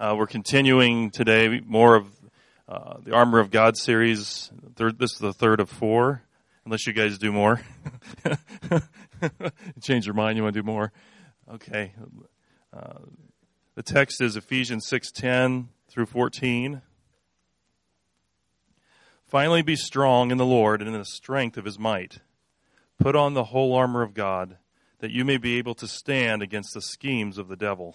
Uh, we're continuing today more of uh, the Armor of God series. Third, this is the third of four, unless you guys do more. Change your mind, you want to do more. Okay. Uh, the text is Ephesians 6:10 through 14. Finally be strong in the Lord and in the strength of his might. Put on the whole armor of God, that you may be able to stand against the schemes of the devil.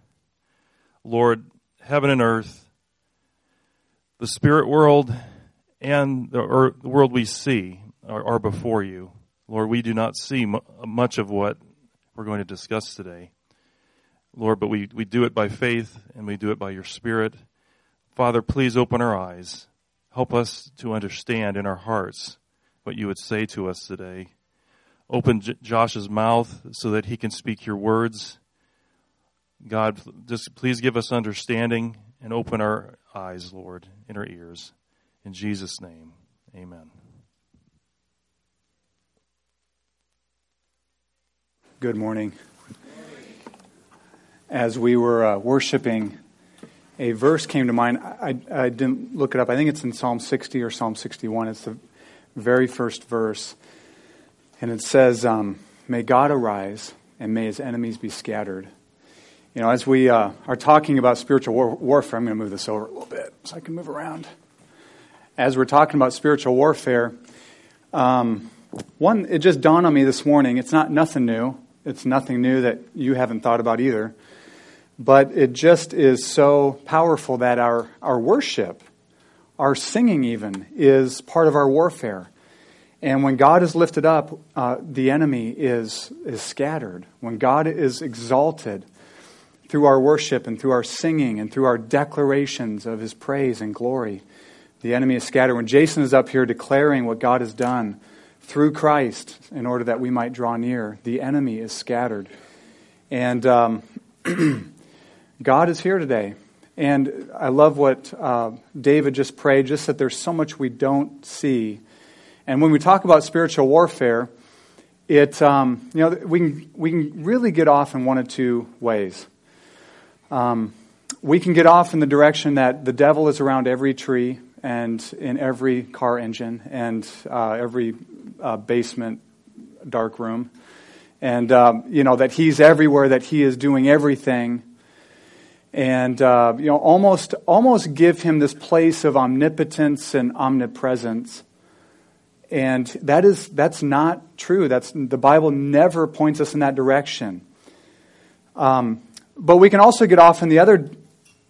Lord, heaven and earth, the spirit world, and the, the world we see are, are, before you. Lord, we do not see m- much of what we're going to discuss today. Lord, but we, we do it by faith and we do it by your spirit. Father, please open our eyes. Help us to understand in our hearts what you would say to us today. Open J- Josh's mouth so that he can speak your words. God, just please give us understanding and open our eyes, Lord, in our ears. In Jesus' name, amen. Good morning. As we were uh, worshiping, a verse came to mind. I, I, didn't look it up. I think it's in Psalm 60 or Psalm 61. It's the very first verse. And it says, um, May God arise and may his enemies be scattered. You know, as we uh, are talking about spiritual war- warfare, I'm going to move this over a little bit so I can move around. As we're talking about spiritual warfare, um, one, it just dawned on me this morning. It's not nothing new. It's nothing new that you haven't thought about either. But it just is so powerful that our, our worship, our singing even, is part of our warfare. And when God is lifted up, uh, the enemy is, is scattered. When God is exalted through our worship and through our singing and through our declarations of his praise and glory, the enemy is scattered. When Jason is up here declaring what God has done through Christ in order that we might draw near, the enemy is scattered. And um, God is here today. And I love what uh, David just prayed, just that there's so much we don't see and when we talk about spiritual warfare, it, um, you know, we can, we can really get off in one of two ways. Um, we can get off in the direction that the devil is around every tree and in every car engine and uh, every uh, basement dark room. And, um, you know, that he's everywhere, that he is doing everything. And, uh, you know, almost, almost give him this place of omnipotence and omnipresence. And that is, that's not true. That's, the Bible never points us in that direction. Um, but we can also get off in the other,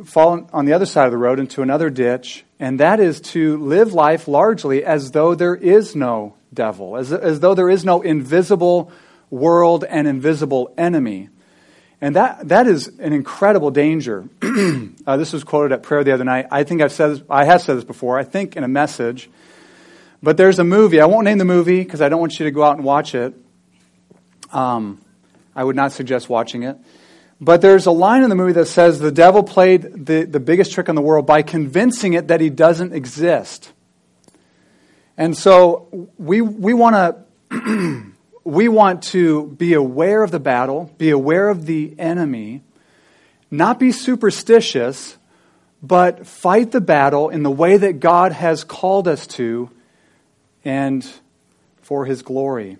fall on the other side of the road into another ditch, and that is to live life largely as though there is no devil, as, as though there is no invisible world and invisible enemy. And that, that is an incredible danger. uh, this was quoted at prayer the other night. I think I've said this, I have said this before, I think in a message. But there's a movie. I won't name the movie because I don't want you to go out and watch it. Um, I would not suggest watching it. But there's a line in the movie that says the devil played the, the biggest trick in the world by convincing it that he doesn't exist. And so we, we want to we want to be aware of the battle, be aware of the enemy, not be superstitious, but fight the battle in the way that God has called us to and for his glory.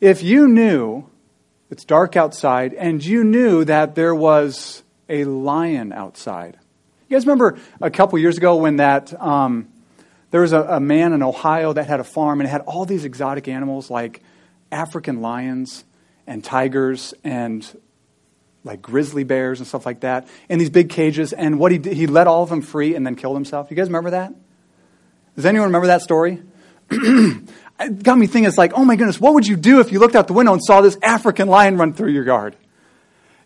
If you knew it's dark outside and you knew that there was a lion outside. You guys remember a couple years ago when that um, there was a, a, man in Ohio that had a farm and had all these exotic animals like African lions and tigers and like grizzly bears and stuff like that in these big cages. And what he did, he let all of them free and then killed himself. You guys remember that? Does anyone remember that story? It got me thinking, it's like, oh my goodness, what would you do if you looked out the window and saw this African lion run through your yard?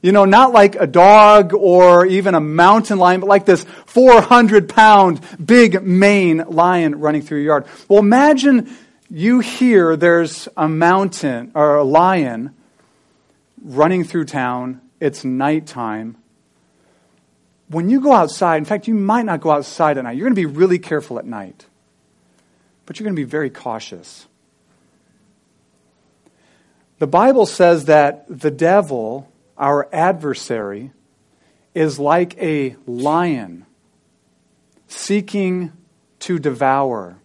You know, not like a dog or even a mountain lion, but like this 400 pound big mane lion running through your yard. Well, imagine you hear there's a mountain or a lion running through town. It's nighttime. When you go outside, in fact, you might not go outside at night. You're going to be really careful at night, but you're going to be very cautious. The Bible says that the devil, our adversary, is like a lion seeking to devour.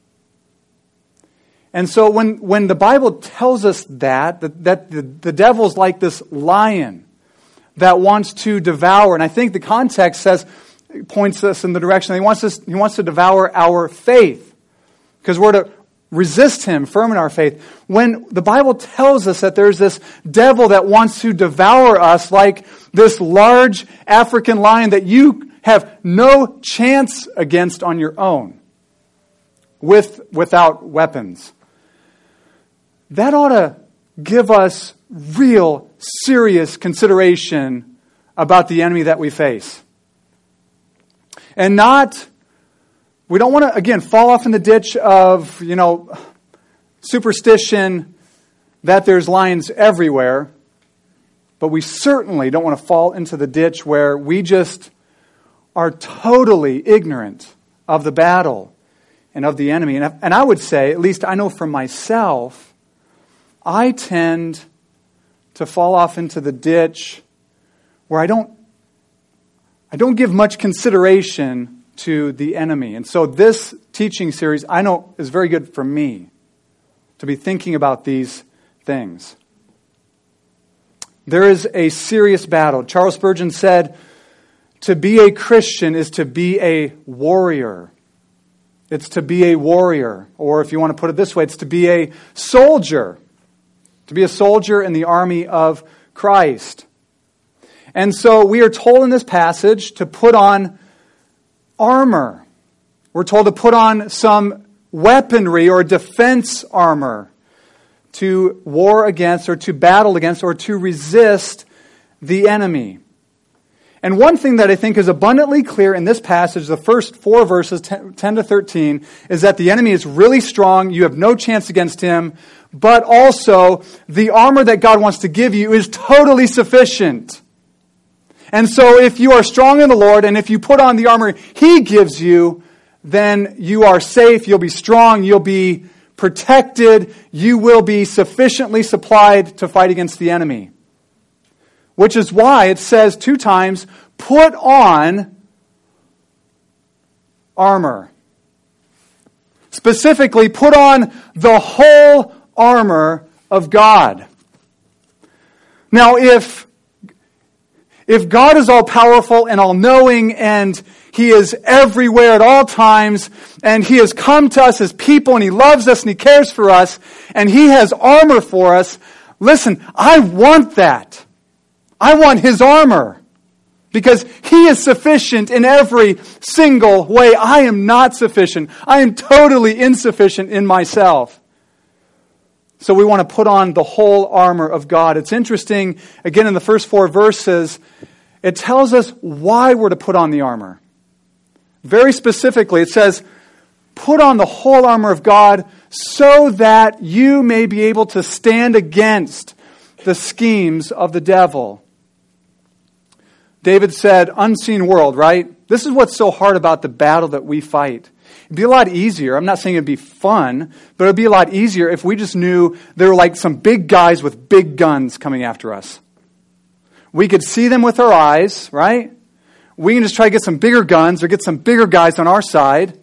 And so when, when the Bible tells us that, that, that the, the devil's like this lion that wants to devour, and I think the context says, points us in the direction he wants, us, he wants to devour our faith. Because we're to resist him, firm in our faith. When the Bible tells us that there's this devil that wants to devour us like this large African lion that you have no chance against on your own with, without weapons that ought to give us real, serious consideration about the enemy that we face. And not, we don't want to, again, fall off in the ditch of, you know, superstition that there's lions everywhere, but we certainly don't want to fall into the ditch where we just are totally ignorant of the battle and of the enemy. And, and I would say, at least I know for myself, I tend to fall off into the ditch where I don't, I don't give much consideration to the enemy. And so this teaching series, I know, is very good for me to be thinking about these things. There is a serious battle. Charles Spurgeon said, to be a Christian is to be a warrior. It's to be a warrior. Or if you want to put it this way, it's to be a soldier to be a soldier in the army of Christ. And so we are told in this passage to put on armor. We're told to put on some weaponry or defense armor to war against or to battle against or to resist the enemy. And one thing that I think is abundantly clear in this passage, the first four verses, 10 to 13, is that the enemy is really strong. You have no chance against him. But also, the armor that God wants to give you is totally sufficient. And so, if you are strong in the Lord and if you put on the armor He gives you, then you are safe, you'll be strong, you'll be protected, you will be sufficiently supplied to fight against the enemy. Which is why it says two times, put on armor. Specifically, put on the whole armor of God. Now, if, if God is all powerful and all knowing and He is everywhere at all times and He has come to us as people and He loves us and He cares for us and He has armor for us, listen, I want that. I want his armor because he is sufficient in every single way. I am not sufficient. I am totally insufficient in myself. So we want to put on the whole armor of God. It's interesting, again, in the first four verses, it tells us why we're to put on the armor. Very specifically, it says, put on the whole armor of God so that you may be able to stand against the schemes of the devil. David said, unseen world, right? This is what's so hard about the battle that we fight. It'd be a lot easier. I'm not saying it'd be fun, but it'd be a lot easier if we just knew there were like some big guys with big guns coming after us. We could see them with our eyes, right? We can just try to get some bigger guns or get some bigger guys on our side.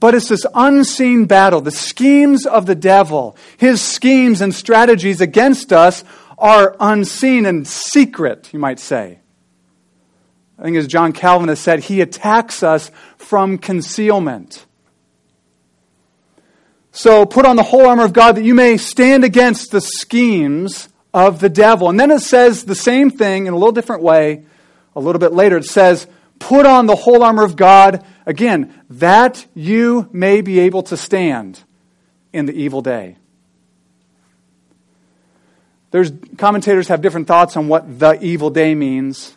But it's this unseen battle, the schemes of the devil, his schemes and strategies against us are unseen and secret, you might say. I think as John Calvin has said, he attacks us from concealment. So put on the whole armor of God that you may stand against the schemes of the devil. And then it says the same thing in a little different way a little bit later. It says, put on the whole armor of God, again, that you may be able to stand in the evil day. there's commentators have different thoughts on what the evil day means.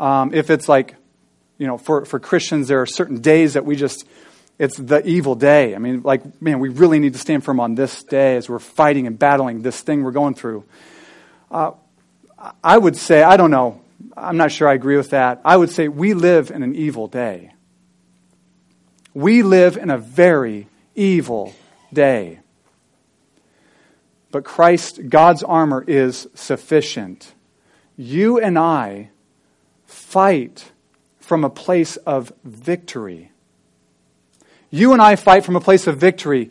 Um, if it's like, you know, for, for Christians, there are certain days that we just, it's the evil day. I mean, like, man, we really need to stand firm on this day as we're fighting and battling this thing we're going through. Uh, I would say, I don't know, I'm not sure I agree with that. I would say we live in an evil day. We live in a very evil day. But Christ, God's armor, is sufficient. You and I fight from a place of victory. You and I fight from a place of victory.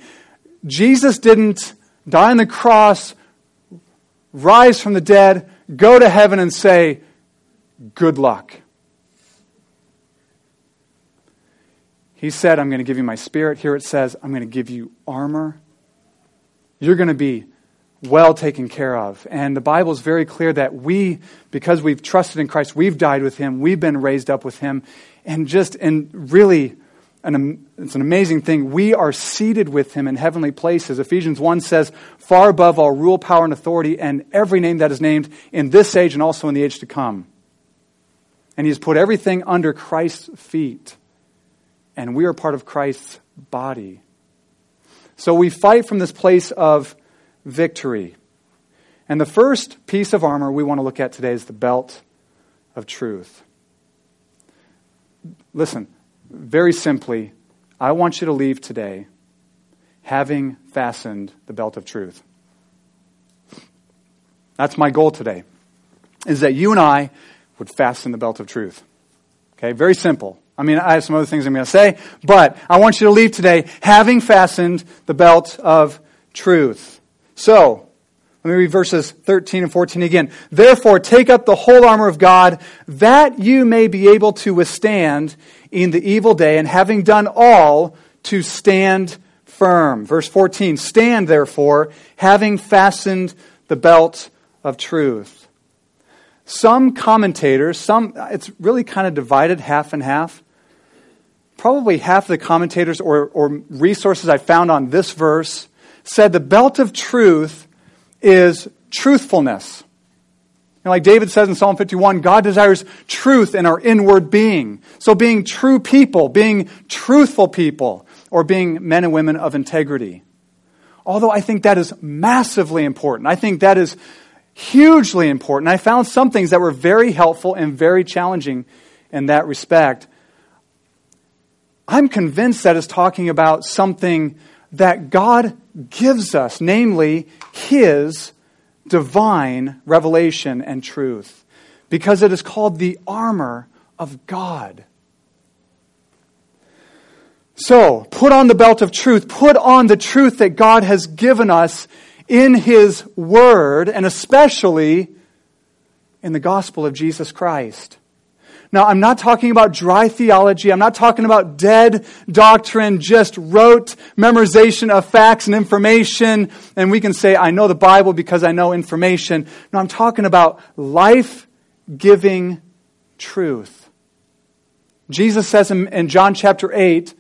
Jesus didn't die on the cross, rise from the dead, go to heaven, and say, Good luck. He said, I'm going to give you my spirit. Here it says, I'm going to give you armor. You're going to be well taken care of. And the Bible is very clear that we, because we've trusted in Christ, we've died with Him, we've been raised up with Him. And just, and really, an, it's an amazing thing. We are seated with Him in heavenly places. Ephesians 1 says, far above all rule, power, and authority, and every name that is named in this age and also in the age to come. And He has put everything under Christ's feet and we are part of Christ's body. So we fight from this place of victory. And the first piece of armor we want to look at today is the belt of truth. Listen, very simply, I want you to leave today having fastened the belt of truth. That's my goal today, is that you and I would fasten the belt of truth. Okay, very simple. I mean, I have some other things I'm going to say, but I want you to leave today having fastened the belt of truth. So, let me read verses 13 and 14 again. Therefore, take up the whole armor of God that you may be able to withstand in the evil day, and having done all, to stand firm. Verse 14 Stand therefore, having fastened the belt of truth. Some commentators, some, it's really kind of divided half and half probably half the commentators or, or resources I found on this verse said the belt of truth is truthfulness. And like David says in Psalm 51, God desires truth in our inward being. So being true people, being truthful people, or being men and women of integrity. Although I think that is massively important. I think that is hugely important. I found some things that were very helpful and very challenging in that respect. I'm convinced that is talking about something that God gives us, namely His divine revelation and truth, because it is called the armor of God. So, put on the belt of truth, put on the truth that God has given us in His Word, and especially in the gospel of Jesus Christ. Now, I'm not talking about dry theology. I'm not talking about dead doctrine, just rote memorization of facts and information. And we can say, I know the Bible because I know information. No, I'm talking about life giving truth. Jesus says in, in John chapter 8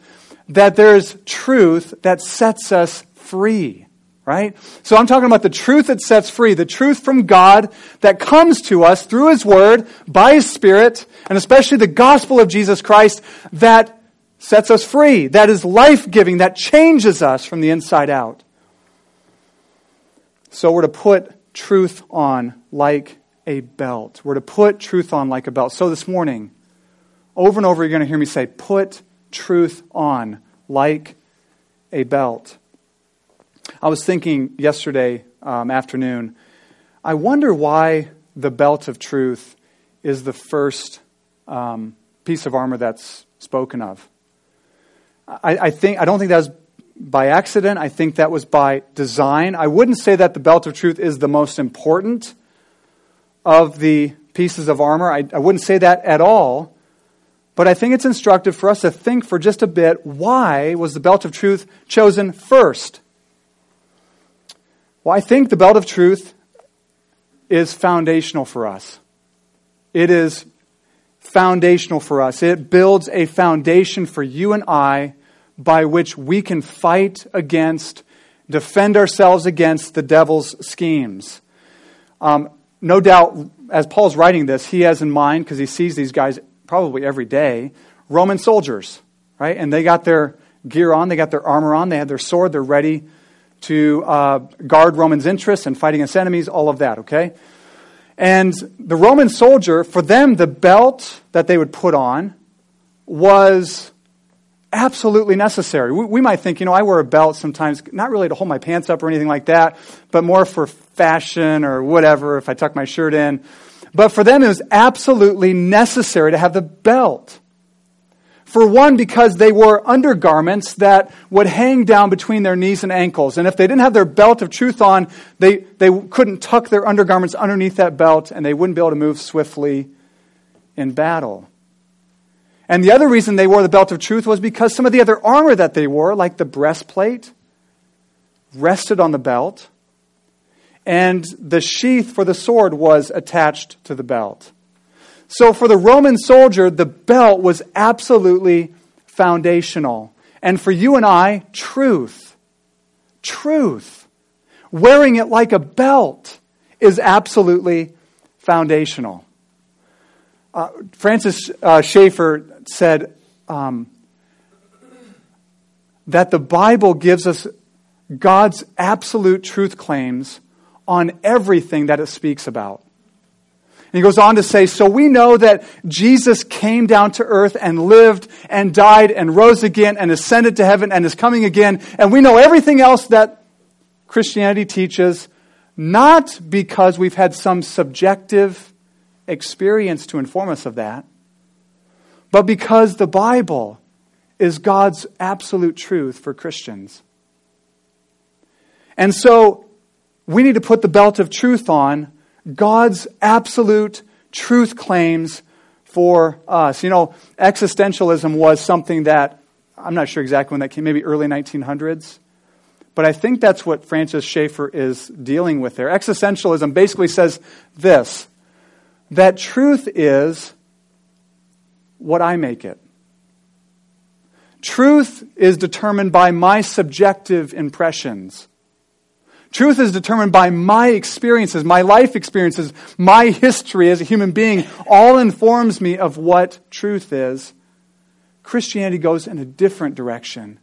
that there's truth that sets us free right? So I'm talking about the truth that sets free, the truth from God that comes to us through His Word, by His Spirit, and especially the gospel of Jesus Christ that sets us free, that is life giving, that changes us from the inside out. So we're to put truth on like a belt. We're to put truth on like a belt. So this morning, over and over, you're going to hear me say, put truth on like a belt. I was thinking yesterday um, afternoon, I wonder why the belt of truth is the first um, piece of armor that's spoken of. I, I, think I don't think that was by accident. I think that was by design. I wouldn't say that the belt of truth is the most important of the pieces of armor. I, I wouldn't say that at all. But I think it's instructive for us to think for just a bit why was the belt of truth chosen first? Well, I think the belt of truth is foundational for us. It is foundational for us. It builds a foundation for you and I by which we can fight against defend ourselves against the devil's schemes. Um, no doubt, as Paul's writing this, he has in mind, because he sees these guys probably every day, Roman soldiers, right? And they got their gear on, they got their armor on, they had their sword, they're ready to uh, guard Romans' interests and fight against enemies, all of that, okay? And the Roman soldier, for them, the belt that they would put on was absolutely necessary. We, we, might think, you know, I wear a belt sometimes, not really to hold my pants up or anything like that, but more for fashion or whatever, if I tuck my shirt in. But for them, it was absolutely necessary to have the belt. For one, because they wore undergarments that would hang down between their knees and ankles. And if they didn't have their belt of truth on, they, they couldn't tuck their undergarments underneath that belt and they wouldn't be able to move swiftly in battle. And the other reason they wore the belt of truth was because some of the other armor that they wore, like the breastplate, rested on the belt, and the sheath for the sword was attached to the belt. So for the Roman soldier, the belt was absolutely foundational. And for you and I, truth. Truth. Wearing it like a belt is absolutely foundational. Uh, Francis uh, Schaeffer said um, that the Bible gives us God's absolute truth claims on everything that it speaks about. And he goes on to say, so we know that Jesus came down to earth and lived and died and rose again and ascended to heaven and is coming again. And we know everything else that Christianity teaches, not because we've had some subjective experience to inform us of that, but because the Bible is God's absolute truth for Christians. And so we need to put the belt of truth on God's absolute truth claims for us. You know, existentialism was something that, I'm not sure exactly when that came, maybe early 1900s. But I think that's what Francis Schaeffer is dealing with there. Existentialism basically says this that truth is what I make it. Truth is determined by my subjective impressions. Truth is determined by my experiences, my life experiences, my history as a human being, all informs me of what truth is. Christianity goes in a different direction.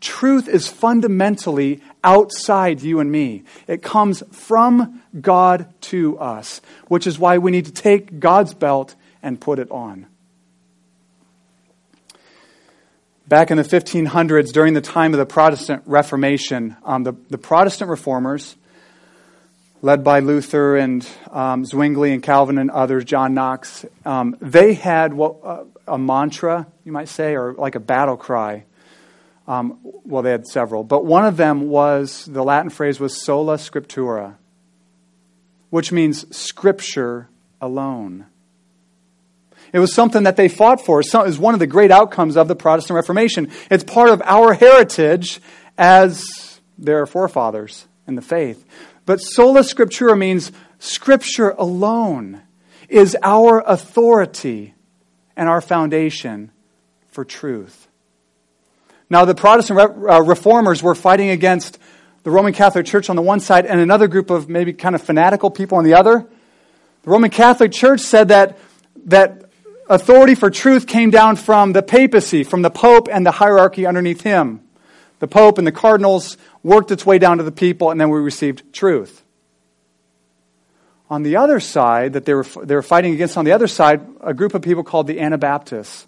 Truth is fundamentally outside you and me. It comes from God to us, which is why we need to take God's belt and put it on. Back in the 1500s, during the time of the Protestant Reformation, um, the, the, Protestant reformers, led by Luther and um, Zwingli and Calvin and others, John Knox, um, they had what, uh, a mantra, you might say, or like a battle cry. Um, well, they had several, but one of them was the Latin phrase was sola scriptura, which means scripture alone. It was something that they fought for. It was one of the great outcomes of the Protestant Reformation. It's part of our heritage as their forefathers in the faith. But sola scriptura means scripture alone is our authority and our foundation for truth. Now, the Protestant uh, reformers were fighting against the Roman Catholic Church on the one side and another group of maybe kind of fanatical people on the other. The Roman Catholic Church said that, that authority for truth came down from the papacy, from the Pope and the hierarchy underneath him. The Pope and the cardinals worked its way down to the people, and then we received truth. On the other side, that they were, they were fighting against, on the other side, a group of people called the Anabaptists.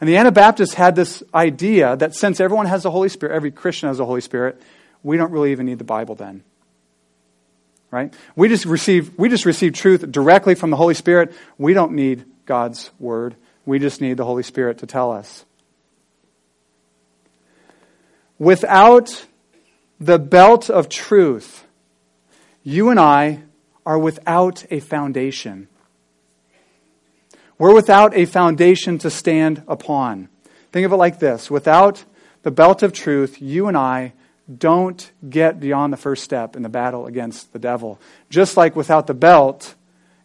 And the Anabaptists had this idea that since everyone has the Holy Spirit, every Christian has the Holy Spirit, we don't really even need the Bible then. Right? We just receive, we just receive truth directly from the Holy Spirit. We don't need God's Word. We just need the Holy Spirit to tell us. Without the belt of truth, you and I are without a foundation. We're without a foundation to stand upon. Think of it like this without the belt of truth, you and I don't get beyond the first step in the battle against the devil. Just like without the belt,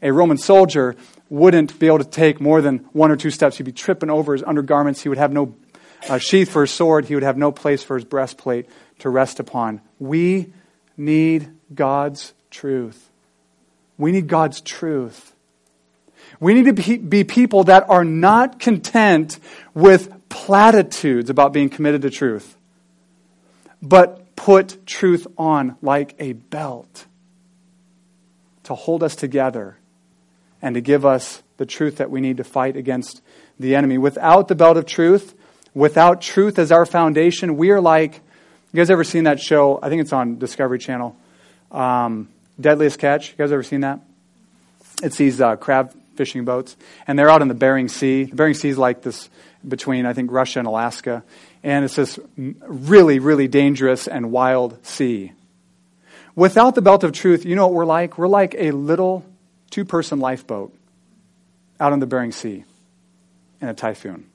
a Roman soldier wouldn't be able to take more than one or two steps. He'd be tripping over his undergarments. He would have no a sheath for his sword, he would have no place for his breastplate to rest upon. We need God's truth. We need God's truth. We need to be people that are not content with platitudes about being committed to truth, but put truth on like a belt to hold us together and to give us the truth that we need to fight against the enemy. Without the belt of truth, without truth as our foundation, we are like you guys ever seen that show? I think it's on Discovery Channel. Um, Deadliest Catch. You guys ever seen that? It's these uh, crab fishing boats, and they're out in the Bering Sea. The Bering Sea is like this between, I think, Russia and Alaska, and it's this really, really dangerous and wild sea. Without the belt of truth, you know what we're like? We're like a little two person lifeboat out in the Bering Sea in a typhoon.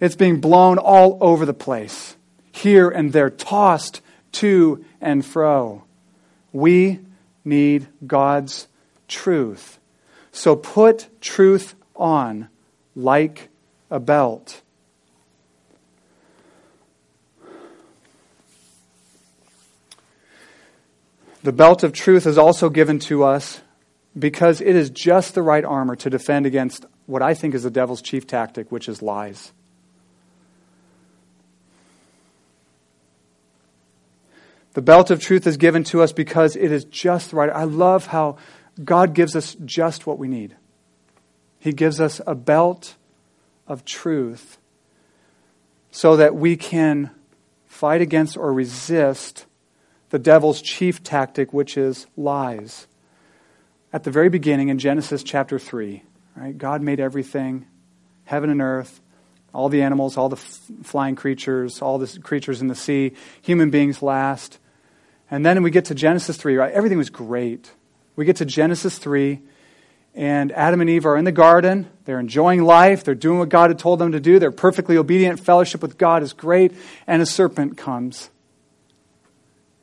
It's being blown all over the place, here and there, tossed to and fro. We need God's truth. So put truth on like a belt. The belt of truth is also given to us because it is just the right armor to defend against what I think is the devil's chief tactic, which is lies. The belt of truth is given to us because it is just right. I love how God gives us just what we need. He gives us a belt of truth so that we can fight against or resist the devil's chief tactic, which is lies. At the very beginning in Genesis chapter 3, right, God made everything, heaven and earth, all the animals, all the flying creatures, all the creatures in the sea, human beings last. And then we get to Genesis 3, right? Everything was great. We get to Genesis 3, and Adam and Eve are in the garden. They're enjoying life. They're doing what God had told them to do. They're perfectly obedient. Fellowship with God is great. And a serpent comes.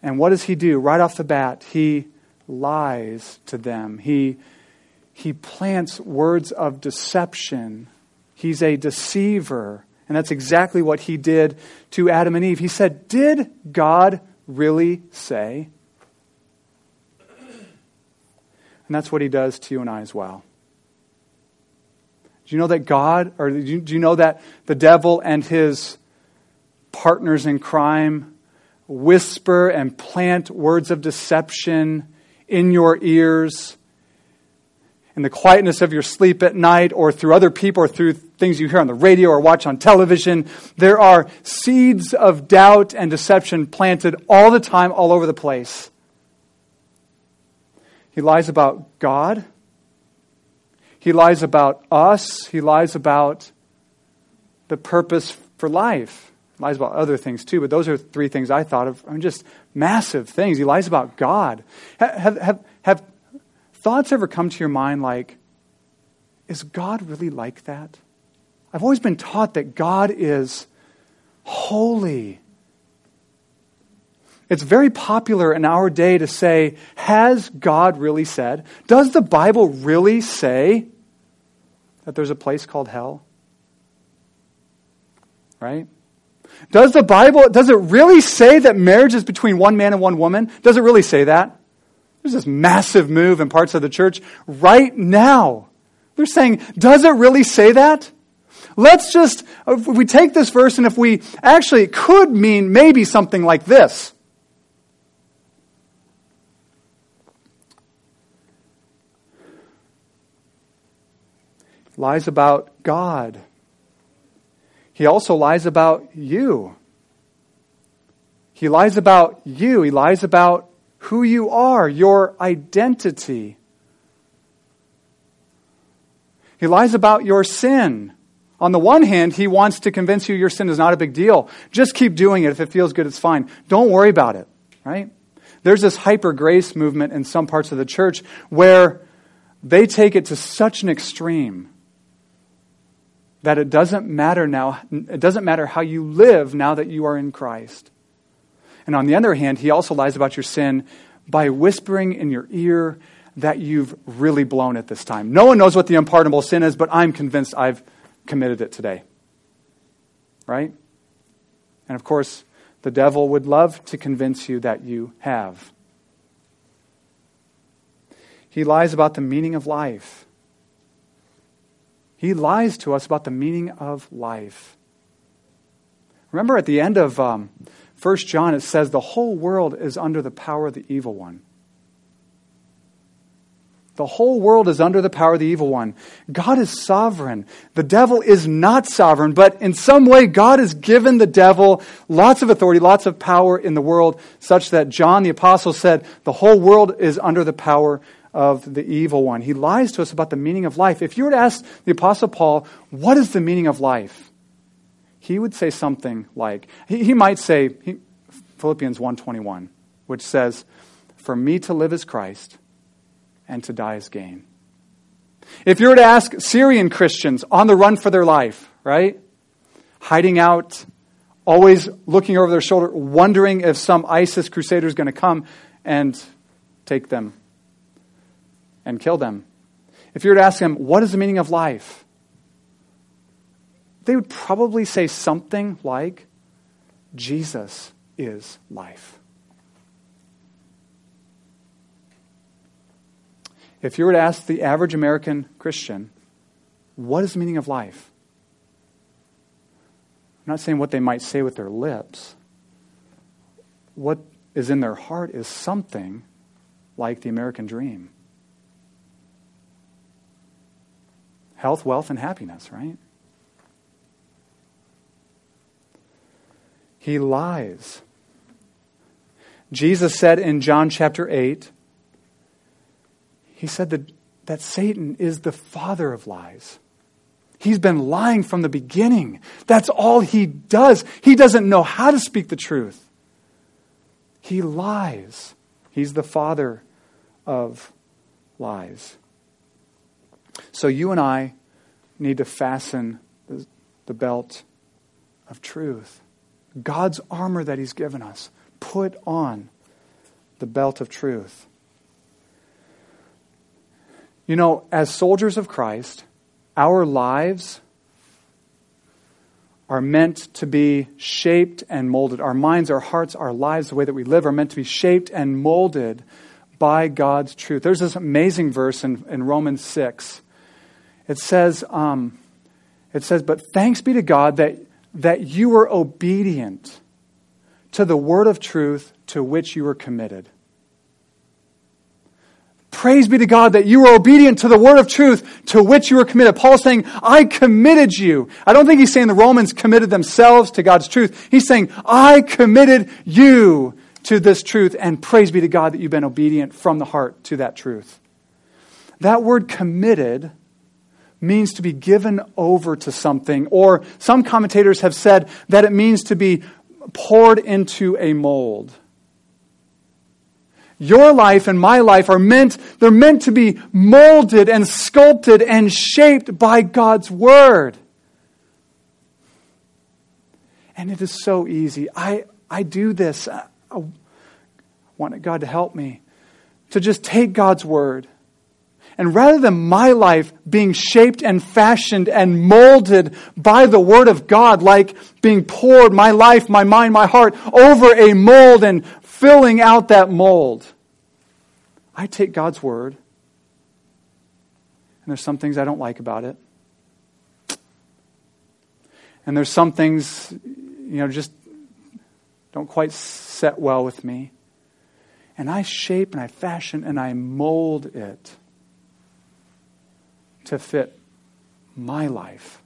And what does he do? Right off the bat, he lies to them. He, he plants words of deception. He's a deceiver. And that's exactly what he did to Adam and Eve. He said, Did God really say? And that's what he does to you and I as well. Do you know that God, or do you, do you know that the devil and his partners in crime whisper and plant words of deception in your ears? in the quietness of your sleep at night or through other people or through things you hear on the radio or watch on television. There are seeds of doubt and deception planted all the time, all over the place. He lies about God. He lies about us. He lies about the purpose for life. Lies about other things too, but those are three things I thought of. I mean, just massive things. He lies about God. Have, have, have thoughts ever come to your mind like, is God really like that? I've always been taught that God is holy. It's very popular in our day to say, Has God really said? Does the Bible really say that there's a place called hell? Right? Does the Bible, does it really say that marriage is between one man and one woman? Does it really say that? There's this massive move in parts of the church right now. They're saying, does it really say that? Let's just, if we take this verse and if we actually, it could mean maybe something like this. Lies about God. He also lies about you. He lies about you. He lies about who you are, your identity. He lies about your sin. On the one hand, he wants to convince you your sin is not a big deal. Just keep doing it. If it feels good, it's fine. Don't worry about it, right? There's this hyper grace movement in some parts of the church where they take it to such an extreme that it doesn't matter now, it doesn't matter how you live now that you are in Christ. And on the other hand, he also lies about your sin by whispering in your ear that you've really blown it this time. No one knows what the unpardonable sin is, but I'm convinced I've committed it today. right? And of course, the devil would love to convince you that you have. He lies about the meaning of life. He lies to us about the meaning of life. Remember at the end of um, 1 John, it says the whole world is under the power of the evil one. The whole world is under the power of the evil one. God is sovereign. The devil is not sovereign, but in some way, God has given the devil lots of authority, lots of power in the world, such that John the Apostle said the whole world is under the power of the evil one. He lies to us about the meaning of life. If you were to ask the Apostle Paul, what is the meaning of life? He would say something like, he, he might say, he, Philippians 1.21, which says, For me to live is Christ and to die is gain. If you were to ask Syrian Christians on the run for their life, right? Hiding out, always looking over their shoulder, wondering if some ISIS crusader is going to come and take them and kill them. If you were to ask them, what is the meaning of life? They would probably say something like, Jesus is life. If you were to ask the average American Christian, what is the meaning of life? I'm not saying what they might say with their lips. What is in their heart is something like the American dream health, wealth, and happiness, right? He lies. Jesus said in John chapter 8, he said that, that Satan is the father of lies. He's been lying from the beginning. That's all he does. He doesn't know how to speak the truth. He lies. He's the father of lies. So you and I need to fasten the, belt of truth. God's armor that He's given us. Put on the belt of truth. You know, as soldiers of Christ, our lives are meant to be shaped and molded. Our minds, our hearts, our lives, the way that we live are meant to be shaped and molded by God's truth. There's this amazing verse in, in Romans 6. It says, um, it says, But thanks be to God that, that you were obedient to the word of truth to which you were committed. Praise be to God that you were obedient to the word of truth to which you were committed. Paul's saying, I committed you. I don't think he's saying the Romans committed themselves to God's truth. He's saying, I committed you to this truth, and praise be to God that you've been obedient from the heart to that truth. That word committed means to be given over to something, or some commentators have said that it means to be poured into a mold. Your life and my life are meant, they're meant to be molded and sculpted and shaped by God's Word. And it is so easy. I, I do this. I, wanted God to help me to just take God's Word. And rather than my life being shaped and fashioned and molded by the Word of God, like being poured, my life, my mind, my heart, over a mold and filling out that mold. I take God's word, and there's some things I don't like about it. And there's some things, you know, just don't quite set well with me. And I shape and I fashion and I mold it to fit my life.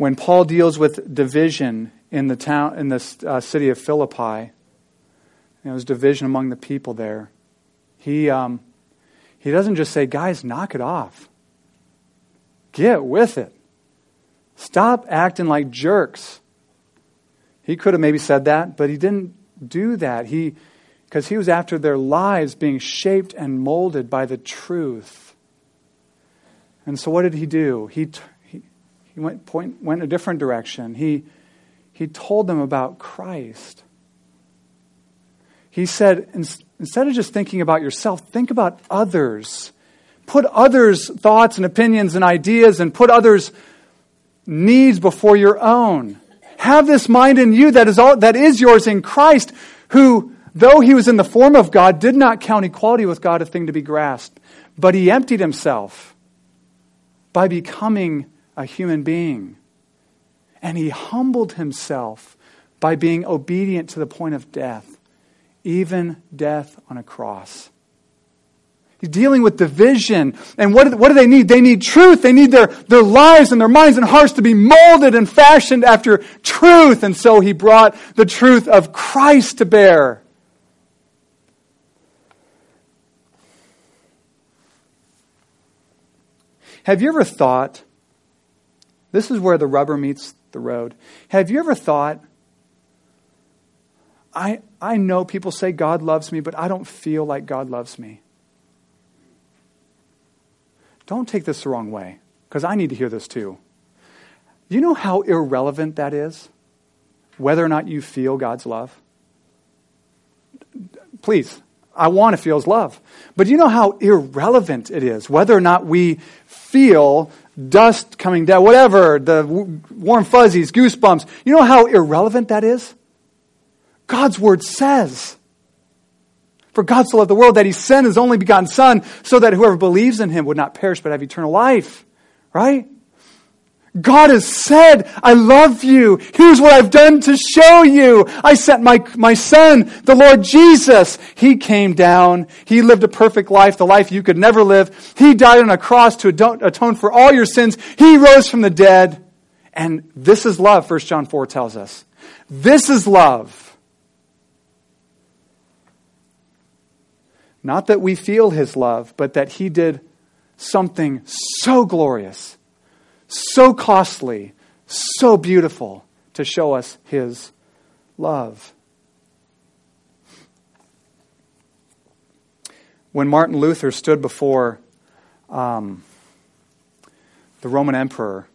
when Paul deals with division in the town in the uh, city of Philippi, there was division among the people there. He um, he doesn't just say, "Guys, knock it off. Get with it. Stop acting like jerks." He could have maybe said that, but he didn't do that. He because he was after their lives being shaped and molded by the truth. And so, what did he do? He, he he went, point, went a different direction. He, he told them about Christ. He said, instead of just thinking about yourself, think about others. put others' thoughts and opinions and ideas and put others' needs before your own. Have this mind in you that is, all, that is yours in Christ, who, though he was in the form of God, did not count equality with God a thing to be grasped, but he emptied himself by becoming a human being. And he humbled himself by being obedient to the point of death, even death on a cross. He's dealing with division. And what what do they need? They need truth. They need their, their lives and their minds and hearts to be molded and fashioned after truth. And so he brought the truth of Christ to bear. Have you ever thought, this is where the rubber meets the road. Have you ever thought, I, I know people say God loves me, but I don't feel like God loves me? Don't take this the wrong way, because I need to hear this too. You know how irrelevant that is? Whether or not you feel God's love? Please, I want to feel His love. But you know how irrelevant it is? Whether or not we feel dust coming down, whatever, the warm fuzzies, goosebumps. You know how irrelevant that is? God's Word says. For God so loved the world that he sent his only begotten Son so that whoever believes in him would not perish but have eternal life. Right? God has said, I love you. Here's what I've done to show you. I sent my, my son, the Lord Jesus. He came down. He lived a perfect life, the life you could never live. He died on a cross to atone for all your sins. He rose from the dead. And this is love, 1 John 4 tells us. This is love. Not that we feel his love, but that he did something so glorious, so costly, so beautiful to show us his love. When Martin Luther stood before um, the Roman emperor,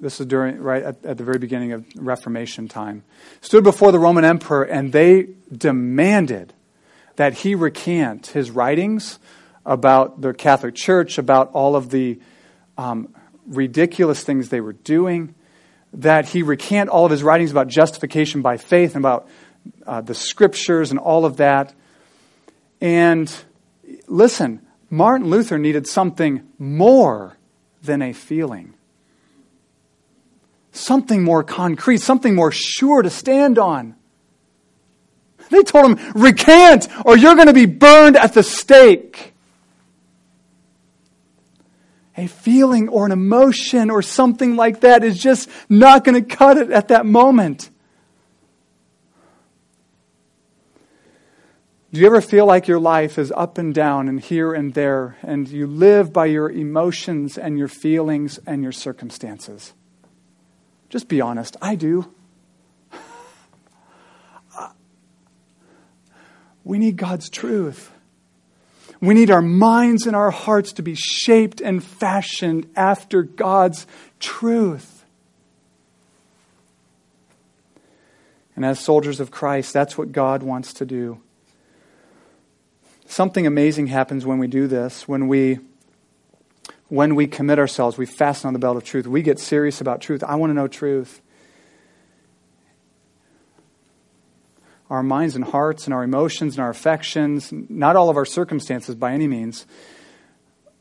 this is during right at, at the very beginning of Reformation time, stood before the Roman emperor and they demanded that he recant his writings about the Catholic Church, about all of the um, ridiculous things they were doing, that he recant all of his writings about justification by faith and about uh, the scriptures and all of that. And listen, Martin Luther needed something more than a feeling. Something more concrete, something more sure to stand on. They told him, recant or you're going to be burned at the stake. A feeling or an emotion or something like that is just not going to cut it at that moment. Do you ever feel like your life is up and down and here and there, and you live by your emotions and your feelings and your circumstances? Just be honest. I do. We need God's truth. We need our minds and our hearts to be shaped and fashioned after God's truth. And as soldiers of Christ, that's what God wants to do. Something amazing happens when we do this, when we when we commit ourselves, we fasten on the belt of truth. We get serious about truth. I want to know truth. Our minds and hearts and our emotions and our affections, not all of our circumstances by any means,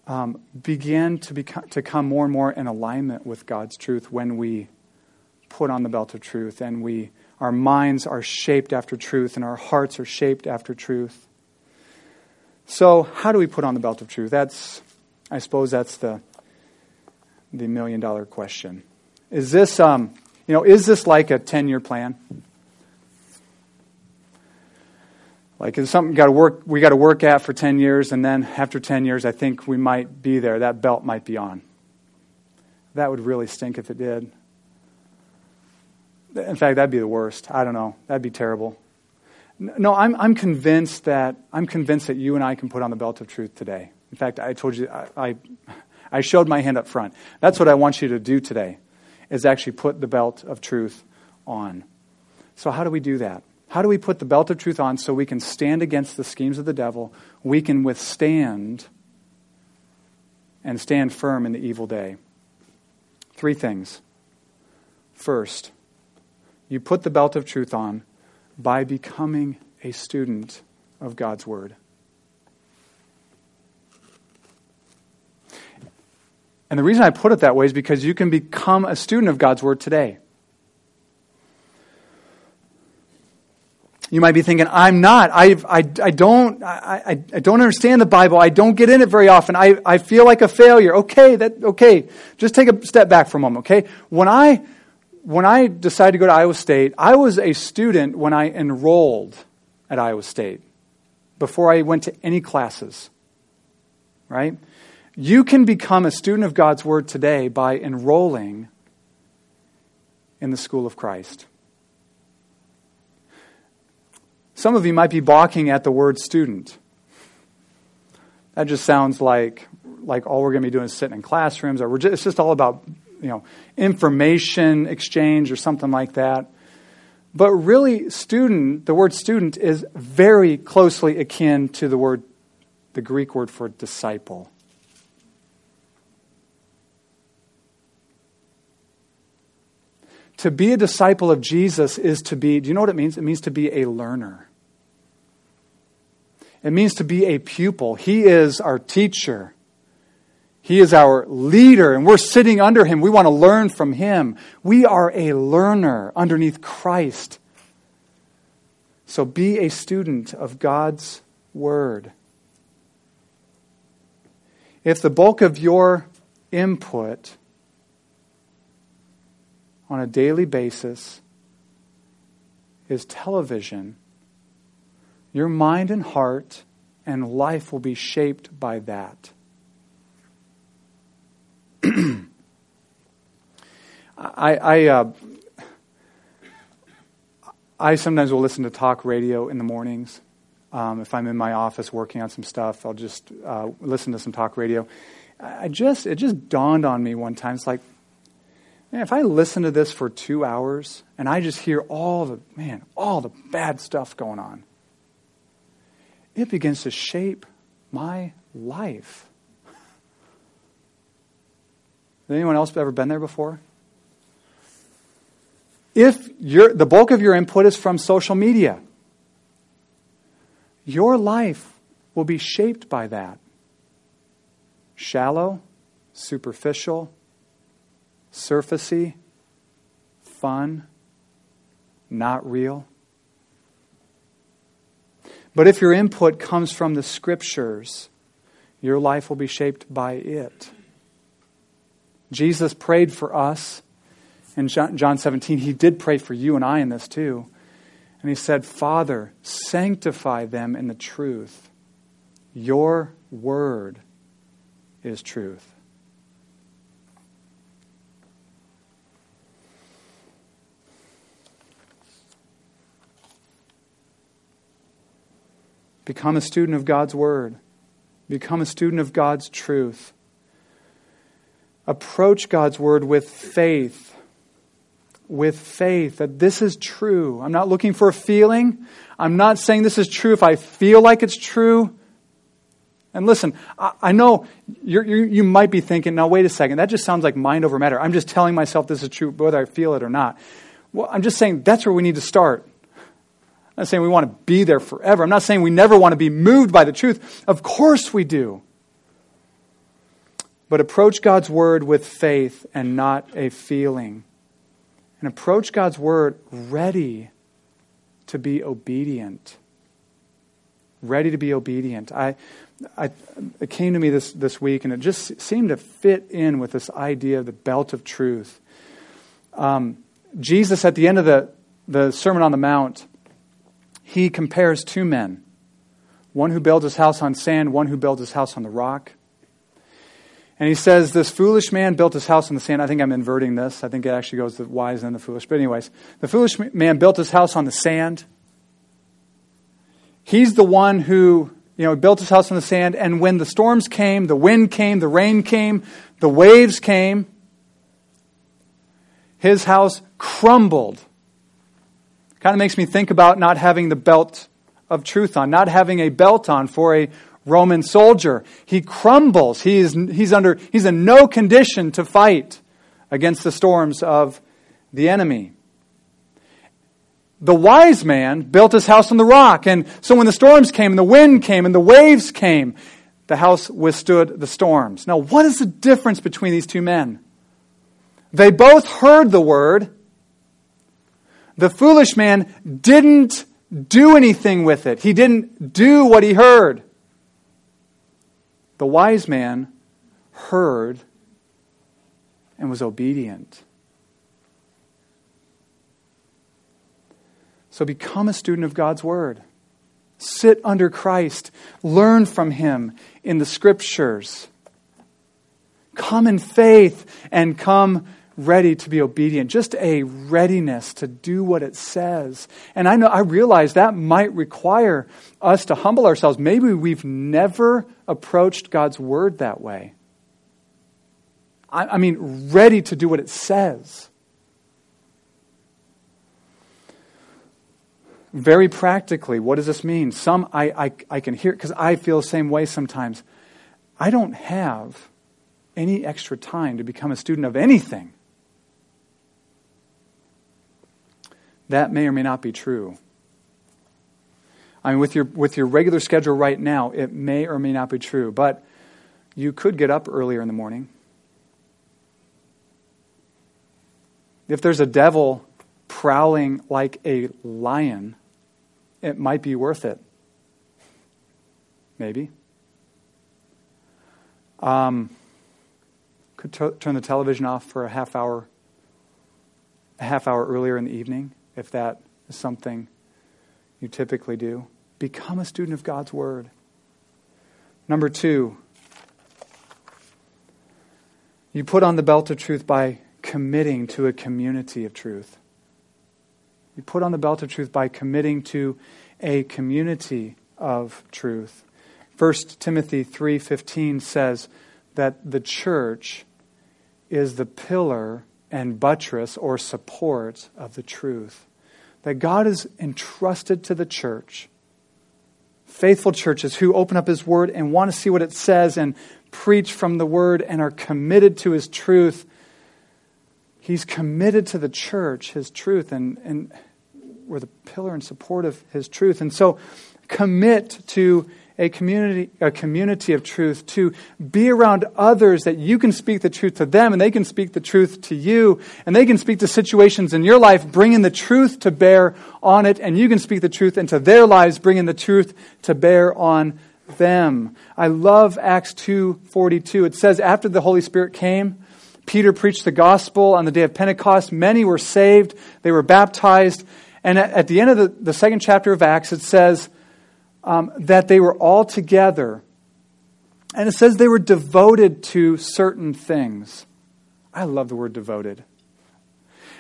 um, begin to, become, to come more and more in alignment with God's truth when we put on the belt of truth and we, our minds are shaped after truth and our hearts are shaped after truth. So, how do we put on the belt of truth? That's, I suppose, that's the, the million dollar question. Is this, um, you know, is this like a 10 year plan? Like it's something got to work, we got to work at for 10 years, and then after 10 years, I think we might be there. That belt might be on. That would really stink if it did. In fact, that'd be the worst. I don't know. That'd be terrible. No, I'm, I'm convinced that I'm convinced that you and I can put on the belt of truth today. In fact, I told you I, I, I showed my hand up front. That's what I want you to do today, is actually put the belt of truth on. So how do we do that? How do we put the belt of truth on so we can stand against the schemes of the devil? We can withstand and stand firm in the evil day. Three things. First, you put the belt of truth on by becoming a student of God's Word. And the reason I put it that way is because you can become a student of God's Word today. You might be thinking, I'm not. I, I, I, don't, I, I, I don't understand the Bible. I don't get in it very often. I, I feel like a failure. Okay, that, okay. Just take a step back for a moment, okay? When I, when I decided to go to Iowa State, I was a student when I enrolled at Iowa State before I went to any classes, right? You can become a student of God's Word today by enrolling in the school of Christ. Some of you might be balking at the word student. That just sounds like, like all we're going to be doing is sitting in classrooms, or just, it's just all about you know, information exchange or something like that. But really, student, the word student is very closely akin to the word, the Greek word for disciple. To be a disciple of Jesus is to be, do you know what it means? It means to be a learner. It means to be a pupil. He is our teacher. He is our leader, and we're sitting under him. We want to learn from him. We are a learner underneath Christ. So be a student of God's Word. If the bulk of your input on a daily basis is television, your mind and heart and life will be shaped by that. I, I, uh, I sometimes will listen to talk radio in the mornings. Um, if I'm in my office working on some stuff, I'll just uh, listen to some talk radio. I just it just dawned on me one time. It's like, man, if I listen to this for two hours and I just hear all the man, all the bad stuff going on, it begins to shape my life. Has anyone else ever been there before? If the bulk of your input is from social media, your life will be shaped by that. Shallow, superficial, surfacey, fun, not real. But if your input comes from the scriptures, your life will be shaped by it. Jesus prayed for us in John 17. He did pray for you and I in this too. And he said, Father, sanctify them in the truth. Your word is truth. Become a student of God's Word. Become a student of God's truth. Approach God's Word with faith. With faith that this is true. I'm not looking for a feeling. I'm not saying this is true if I feel like it's true. And listen, I, know you're, you're, you might be thinking, now wait a second, that just sounds like mind over matter. I'm just telling myself this is true, whether I feel it or not. Well, I'm just saying that's where we need to start. I'm not saying we want to be there forever. I'm not saying we never want to be moved by the truth. Of course we do. But approach God's word with faith and not a feeling. And approach God's word ready to be obedient. Ready to be obedient. I, I, it came to me this, this week, and it just seemed to fit in with this idea of the belt of truth. Um, Jesus, at the end of the, the Sermon on the Mount, he compares two men one who builds his house on sand, one who builds his house on the rock. And he says, This foolish man built his house on the sand. I think I'm inverting this. I think it actually goes the wise and the foolish. But, anyways, the foolish man built his house on the sand. He's the one who, you know, built his house on the sand. And when the storms came, the wind came, the rain came, the waves came, his house crumbled Kind of makes me think about not having the belt of truth on, not having a belt on for a Roman soldier. He crumbles. He is, he's, under, he's in no condition to fight against the storms of the enemy. The wise man built his house on the rock. And so when the storms came and the wind came and the waves came, the house withstood the storms. Now, what is the difference between these two men? They both heard the word. The foolish man didn't do anything with it. He didn't do what he heard. The wise man heard and was obedient. So become a student of God's Word. Sit under Christ. Learn from Him in the Scriptures. Come in faith and come ready to be obedient. Just a readiness to do what it says. And I know, I realize that might require us to humble ourselves. Maybe we've never approached God's Word that way. I, I mean, ready to do what it says. very practically, what does this mean? Some I, I, I can hear, because I feel the same way sometimes. I don't have any extra time to become a student of anything. That may or may not be true. I mean, with your, with your regular schedule right now, it may or may not be true. But you could get up earlier in the morning. If there's a devil prowling like a lion, it might be worth it. Maybe. Um, could t- turn the television off for a half hour, a half hour earlier in the evening, if that is something you typically do. Become a student of God's Word. Number two, you put on the belt of truth by committing to a community of truth. You put on the belt of truth by committing to a community of truth. 1 Timothy 3:15 says that the church is the pillar and buttress or support of the truth. That God has entrusted to the church faithful churches who open up his word and want to see what it says and preach from the word and are committed to his truth. He's committed to the church, his truth, and, and we're the pillar and support of his truth. And so commit to a community, a community of truth, to be around others that you can speak the truth to them and they can speak the truth to you and they can speak to situations in your life, bringing the truth to bear on it and you can speak the truth into their lives, bringing the truth to bear on them. I love Acts 2.42. It says, after the Holy Spirit came, Peter preached the gospel on the day of Pentecost. Many were saved. They were baptized. And at, the end of the, the second chapter of Acts, it says um, that they were all together. And it says they were devoted to certain things. I love the word devoted.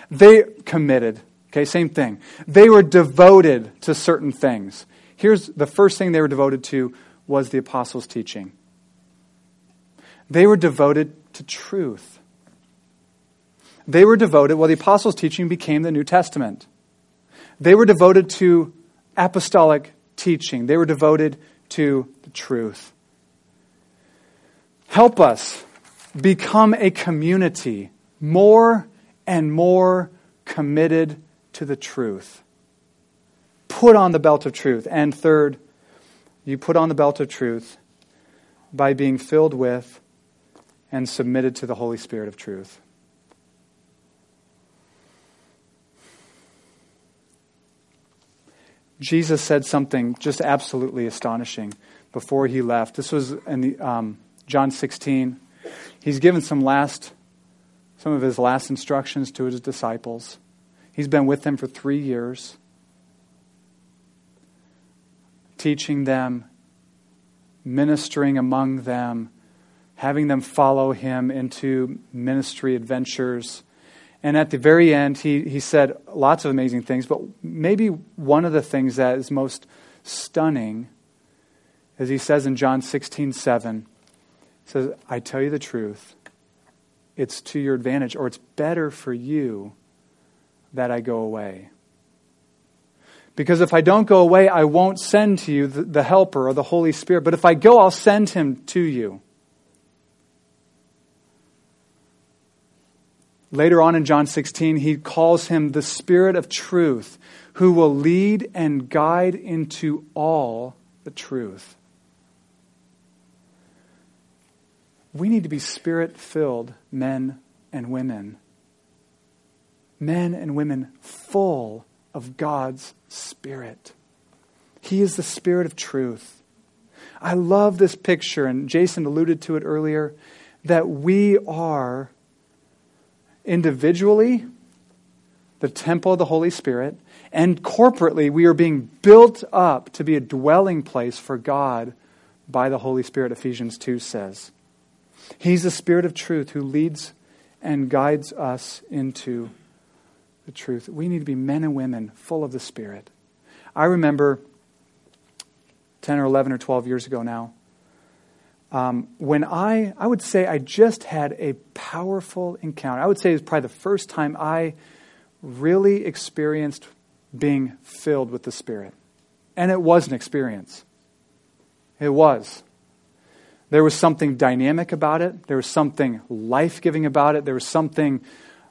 They committed. Okay, same thing. They were devoted to certain things. Here's the first thing they were devoted to was the apostles' teaching. They were devoted to truth. They were devoted, well, the apostles' teaching became the New Testament. They were devoted to apostolic teaching, they were devoted to the truth. Help us become a community more and more committed to the truth. Put on the belt of truth. And third, you put on the belt of truth by being filled with and submitted to the Holy Spirit of truth. Jesus said something just absolutely astonishing before he left. This was in the, um, John 16. He's given some last, some of his last instructions to his disciples. He's been with them for three years, teaching them, ministering among them, having them follow him into ministry adventures. And at the very end, he, he said lots of amazing things, but maybe one of the things that is most stunning is he says in John 16, 7, says, I tell you the truth, it's to your advantage, or it's better for you that I go away. Because if I don't go away, I won't send to you the, the Helper or the Holy Spirit. But if I go, I'll send him to you. Later on in John 16, he calls him the Spirit of truth, who will lead and guide into all the truth. We need to be spirit filled men and women. Men and women full of God's Spirit. He is the Spirit of truth. I love this picture, and Jason alluded to it earlier, that we are individually the temple of the Holy Spirit, and corporately we are being built up to be a dwelling place for God by the Holy Spirit, Ephesians 2 says. He's the Spirit of truth who leads and guides us into the truth. We need to be men and women full of the Spirit. I remember 10 or 11 or 12 years ago now, um, when I, I would say I just had a powerful encounter. I would say it was probably the first time I really experienced being filled with the Spirit. And it was an experience. It was. There was something dynamic about it. There was something life giving about it. There was something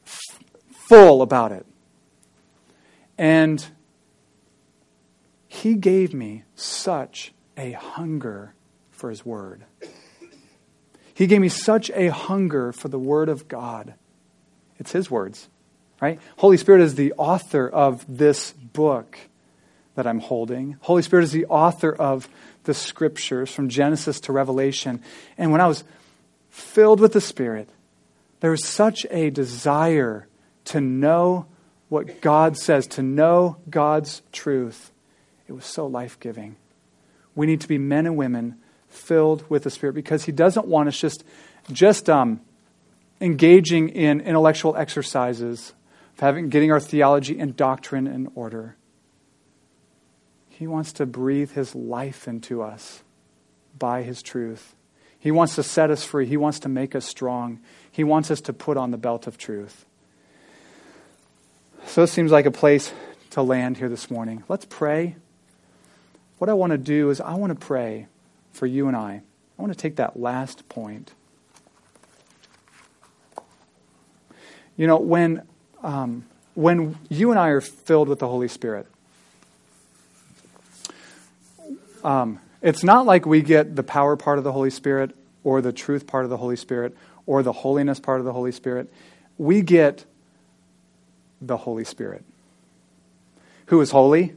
f- full about it. And he gave me such a hunger for his word. He gave me such a hunger for the word of God. It's his words, right? Holy Spirit is the author of this book that I'm holding. Holy Spirit is the author of the scriptures from Genesis to Revelation. And when I was filled with the Spirit, there was such a desire to know what God says, to know God's truth. It was so life giving. We need to be men and women filled with the Spirit because He doesn't want us just, just um, engaging in intellectual exercises, of having, getting our theology and doctrine in order. He wants to breathe His life into us by His truth. He wants to set us free. He wants to make us strong. He wants us to put on the belt of truth. So it seems like a place to land here this morning. Let's pray. What I want to do is I want to pray for you and I. I want to take that last point. You know, when, um, when you and I are filled with the Holy Spirit, um, it's not like we get the power part of the Holy Spirit or the truth part of the Holy Spirit or the holiness part of the Holy Spirit. We get the Holy Spirit. Who is holy?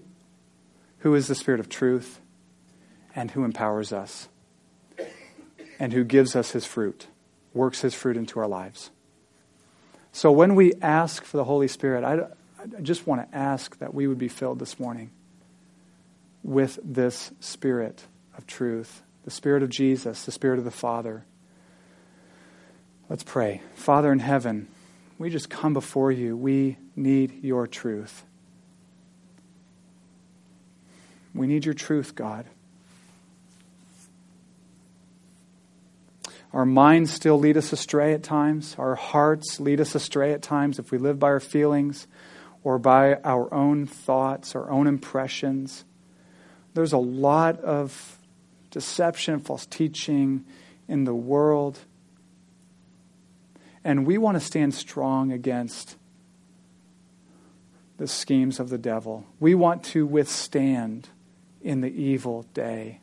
Who is the Spirit of truth? And who empowers us? And who gives us his fruit, works his fruit into our lives. So when we ask for the Holy Spirit, I, I just want to ask that we would be filled this morning with this Spirit of truth, the Spirit of Jesus, the Spirit of the Father. Let's pray. Father in heaven, we just come before you. We need your truth. We need your truth, God. Our minds still lead us astray at times. Our hearts lead us astray at times if we live by our feelings or by our own thoughts, our own impressions. There's a lot of deception, false teaching in the world. And we want to stand strong against the schemes of the devil. We want to withstand in the evil day.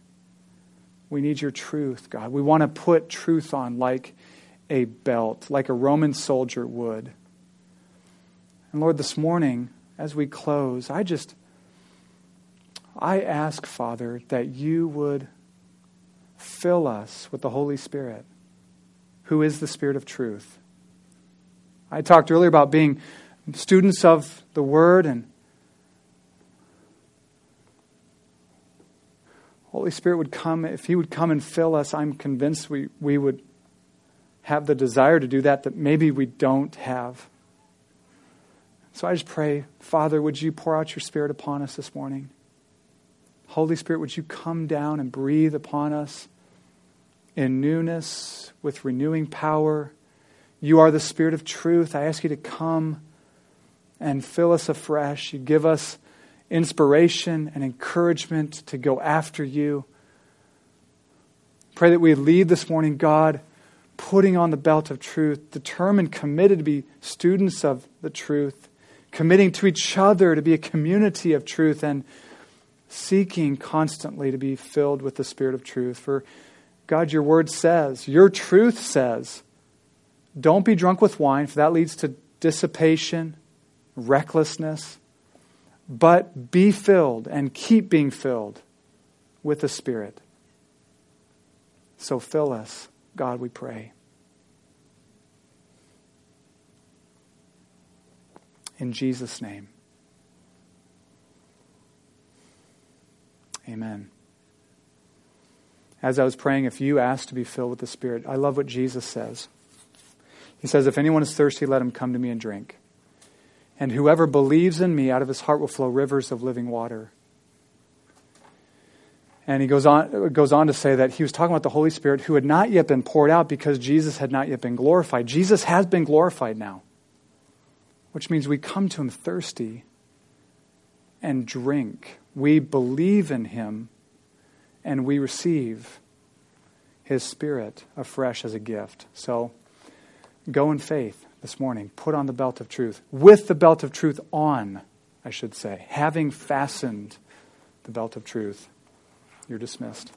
We need your truth, God. We want to put truth on like a belt, like a Roman soldier would. And Lord, this morning, as we close, I just, I ask, Father, that you would fill us with the Holy Spirit, who is the Spirit of truth. I talked earlier about being students of the Word and Holy Spirit would come, if He would come and fill us, I'm convinced we, we would have the desire to do that that maybe we don't have. So I just pray, Father, would you pour out your Spirit upon us this morning? Holy Spirit, would you come down and breathe upon us in newness, with renewing power? You are the Spirit of truth. I ask you to come and fill us afresh. You give us inspiration and encouragement to go after you. Pray that we lead this morning, God, putting on the belt of truth, determined, committed to be students of the truth, committing to each other to be a community of truth, and seeking constantly to be filled with the Spirit of truth. For God, your word says, your truth says, don't be drunk with wine, for that leads to dissipation, recklessness, but be filled and keep being filled with the Spirit. So fill us, God, we pray. In Jesus' name. Amen. As I was praying, if you ask to be filled with the Spirit, I love what Jesus says. He says, If anyone is thirsty, let him come to me and drink. And whoever believes in me, out of his heart will flow rivers of living water. And he goes on, goes on to say that he was talking about the Holy Spirit who had not yet been poured out because Jesus had not yet been glorified. Jesus has been glorified now, which means we come to him thirsty and drink. We believe in him and we receive his spirit afresh as a gift. So go in faith this morning. Put on the belt of truth. With the belt of truth on, I should say, having fastened the belt of truth. You're dismissed.